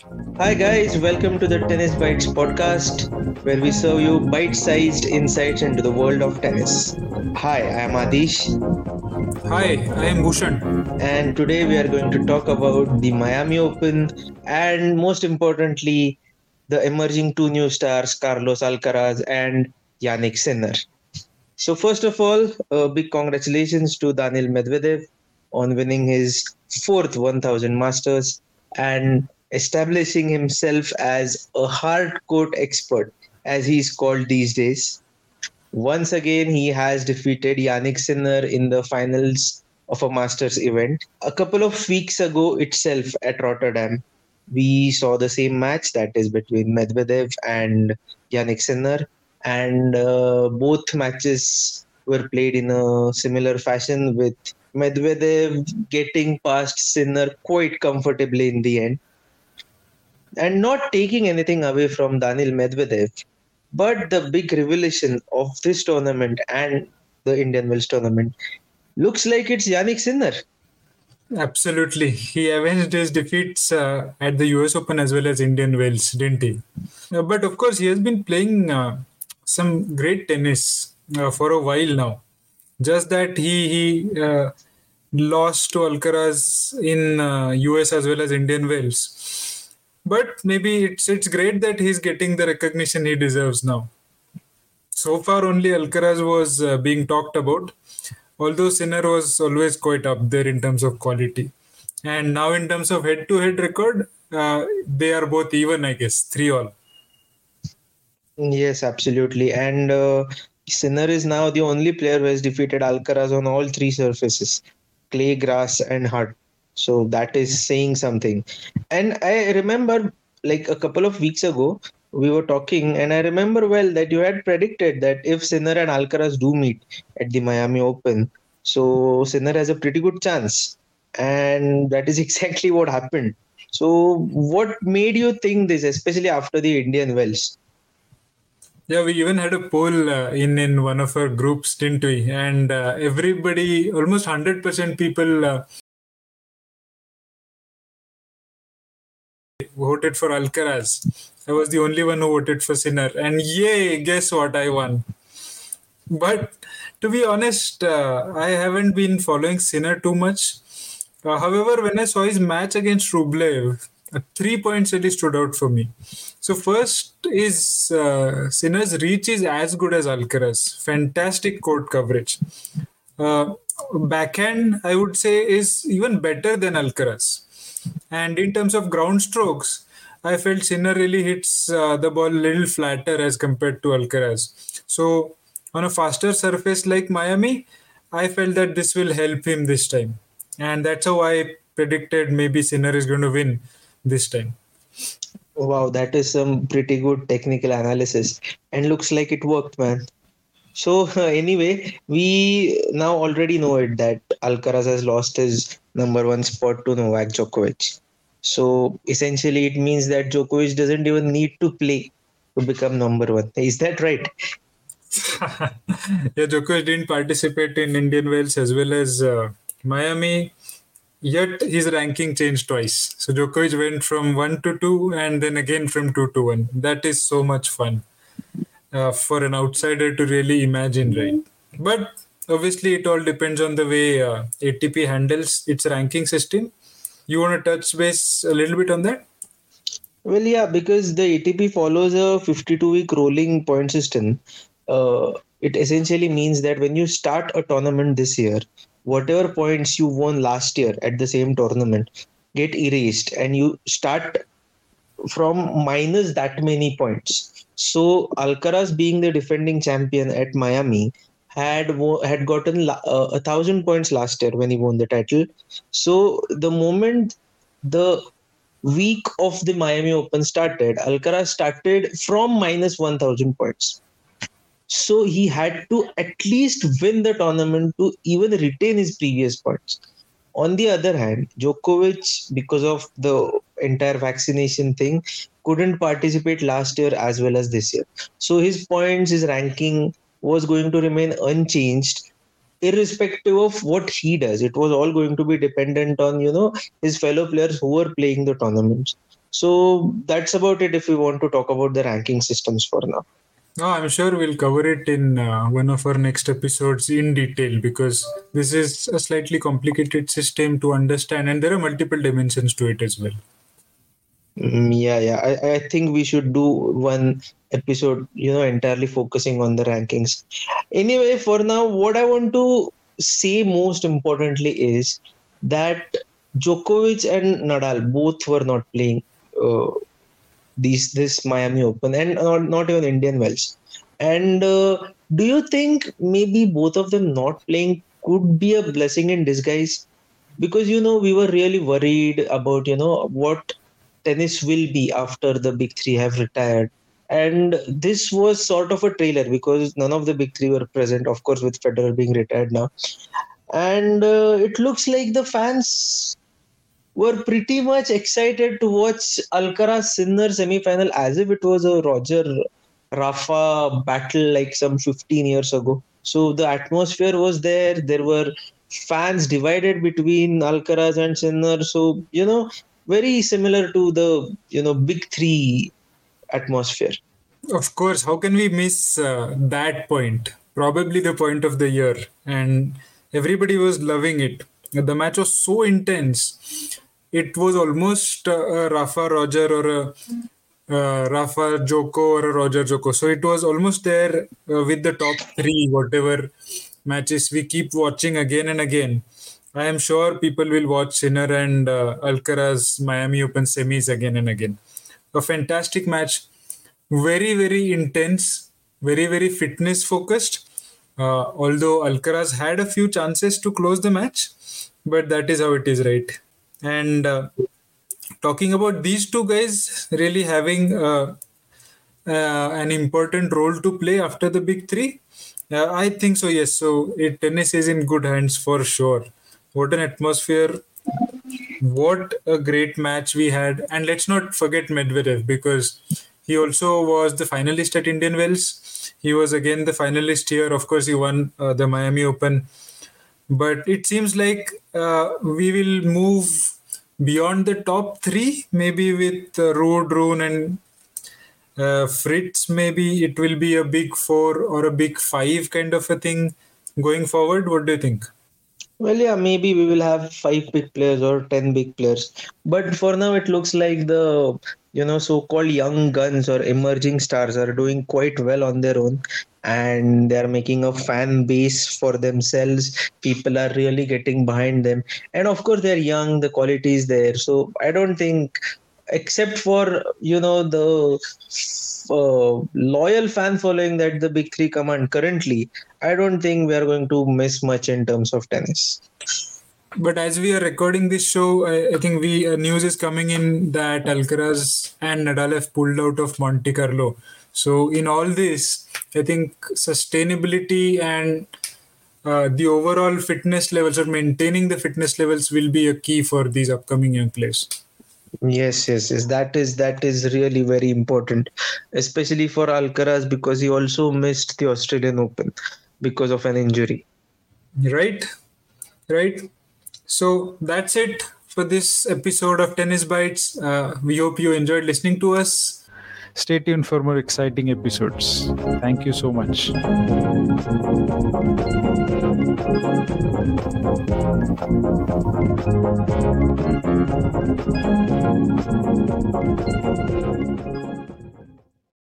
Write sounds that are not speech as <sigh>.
Hi, guys, welcome to the Tennis Bytes podcast, where we serve you bite sized insights into the world of tennis. Hi, I am Aadish, Hi, I am Bhushan. and today we are going to talk about the Miami Open and, most importantly, the emerging two new stars, Carlos Alcaraz and Jannik Sinner. So, first of all, a big congratulations to Daniil Medvedev on winning his fourth 1000 Masters and establishing himself as a hard court expert, as he's called these days. Once again, he has defeated Jannik Sinner in the finals of a Masters event. A couple of weeks ago itself at Rotterdam, we saw the same match that is between Medvedev and Jannik Sinner, and uh, both matches were played in a similar fashion with Medvedev getting past Sinner quite comfortably in the end and not taking anything away from Daniil Medvedev. But the big revelation of this tournament and the Indian Wells tournament looks like it's Jannik Sinner. Absolutely. He avenged his defeats uh, at the US Open as well as Indian Wells, didn't he? Uh, but of course, he has been playing uh, some great tennis uh, for a while now. Just that he, he uh, lost to Alcaraz in uh, US as well as Indian Wells. But maybe it's it's great that he's getting the recognition he deserves now. So far, only Alcaraz was uh, being talked about, although Sinner was always quite up there in terms of quality. And now, in terms of head to head record, uh, they are both even, I guess, 3 all. Yes, absolutely. And uh, Sinner is now the only player who has defeated Alcaraz on all three surfaces clay, grass, and hard. So that is saying something. And I remember, like a couple of weeks ago, we were talking, and I remember well that you had predicted that if Sinner and Alcaraz do meet at the Miami Open, so Sinner has a pretty good chance. And that is <laughs> exactly what happened. So, what made you think this, especially after the Indian Wells? Yeah, we even had a poll uh, in in one of our groups, didn't we? And uh, everybody, almost hundred percent people uh, voted for Alcaraz. I was the only one who voted for Sinner, and yay! Guess what? I won. But to be honest, uh, I haven't been following Sinner too much. Uh, however, when I saw his match against Rublev, uh, three points really stood out for me. So first is uh, Sinner's reach is as good as Alcaraz. Fantastic court coverage. Uh, backhand, I would say, is even better than Alcaraz. And in terms of ground strokes, I felt Sinner really hits uh, the ball a little flatter as compared to Alcaraz. So on a faster surface like Miami, I felt that this will help him this time. And that's how I predicted maybe Sinner is going to win this time. Wow, that is some pretty good technical analysis, and looks like it worked, man. So <laughs> anyway, we now already know it that Alcaraz has lost his number one spot to Novak Djokovic. So essentially, it means that Djokovic doesn't even need to play to become number one. Is that right? <laughs> yeah, Djokovic didn't participate in Indian Wells as well as uh, Miami. Yet his ranking changed twice. So Djokovic went from 1 to 2 and then again from 2 to 1. That is so much fun uh, for an outsider to really imagine, right? But obviously, it all depends on the way uh, ATP handles its ranking system. You want to touch base a little bit on that? Well, yeah, because the ATP follows a 52 week rolling point system. Uh, it essentially means that when you start a tournament this year, whatever points you won last year at the same tournament get erased and you start from minus that many points. So Alcaraz, being the defending champion at Miami, had wo- had gotten la- uh, a thousand points last year when he won the title. So the moment the week of the Miami Open started, Alcaraz started from minus one thousand points. So he had to at least win the tournament to even retain his previous points. On the other hand, Djokovic, because of the entire vaccination thing, couldn't participate last year as well as this year. So his points, his ranking was going to remain unchanged, irrespective of what he does. It was all going to be dependent on, you know, his fellow players who were playing the tournaments. So that's about it if we want to talk about the ranking systems for now. No, I'm sure we'll cover it in uh, one of our next episodes in detail because this is a slightly complicated system to understand and there are multiple dimensions to it as well. Mm, yeah, yeah. I, I think we should do one episode, you know, entirely focusing on the rankings. Anyway, for now, what I want to say most importantly is that Djokovic and Nadal both were not playing uh, these this Miami Open and not, not even Indian Wells. And uh, do you think maybe both of them not playing could be a blessing in disguise? Because you know we were really worried about you know what tennis will be after the big three have retired. And this was sort of a trailer because none of the big three were present, of course, with Federer being retired now. And uh, it looks like the fans were pretty much excited to watch Alcaraz Sinner semi-final as if it was a Roger Rafa battle like some 15 years ago. So the atmosphere was there. There were fans divided between Alcaraz and Sinner. So you know, very similar to the you know big three atmosphere. Of course, how can we miss uh, that point? Probably the point of the year, and everybody was loving it. The match was so intense. It was almost a Rafa Roger or a uh, Rafa Joko or a Roger Joko. So it was almost there uh, with the top three, whatever matches we keep watching again and again. I am sure people will watch Sinner and uh, Alcaraz Miami Open semis again and again. A fantastic match, very very intense, very very fitness focused. Uh, although Alcaraz had a few chances to close the match, but that is how it is, right? And uh, talking about these two guys really having uh, uh, an important role to play after the big three, uh, I think so. Yes, so it, tennis is in good hands for sure. What an atmosphere! What a great match we had, and let's not forget Medvedev because he also was the finalist at Indian Wells. He was again the finalist here. Of course, he won uh, the Miami Open but it seems like uh, we will move beyond the top three, maybe with uh, Rune, and uh, Fritz. Maybe it will be a big four or a big five kind of a thing going forward. What do you think? Well, yeah, maybe we will have five big players or ten big players, but for now it looks like the you know so-called young guns or emerging stars are doing quite well on their own. And they're making a fan base for themselves. People are really getting behind them. And of course they're young. The quality is there. So i don't think except for you know the uh, loyal fan following that the big three command currently i don't think we are going to miss much in terms of tennis but as we are recording this show, I, I think we uh, news is coming in that Alcaraz and Nadal have pulled out of Monte Carlo. So in all this, I think sustainability and uh, the overall fitness levels or maintaining the fitness levels will be a key for these upcoming young players. Yes, yes, yes. That is that is really very important, especially for Alcaraz because he also missed the Australian Open because of an injury. Right, right. So that's it for this episode of Tennis Bytes. Uh, we hope you enjoyed listening to us. Stay tuned for more exciting episodes. Thank you so much. Thank you.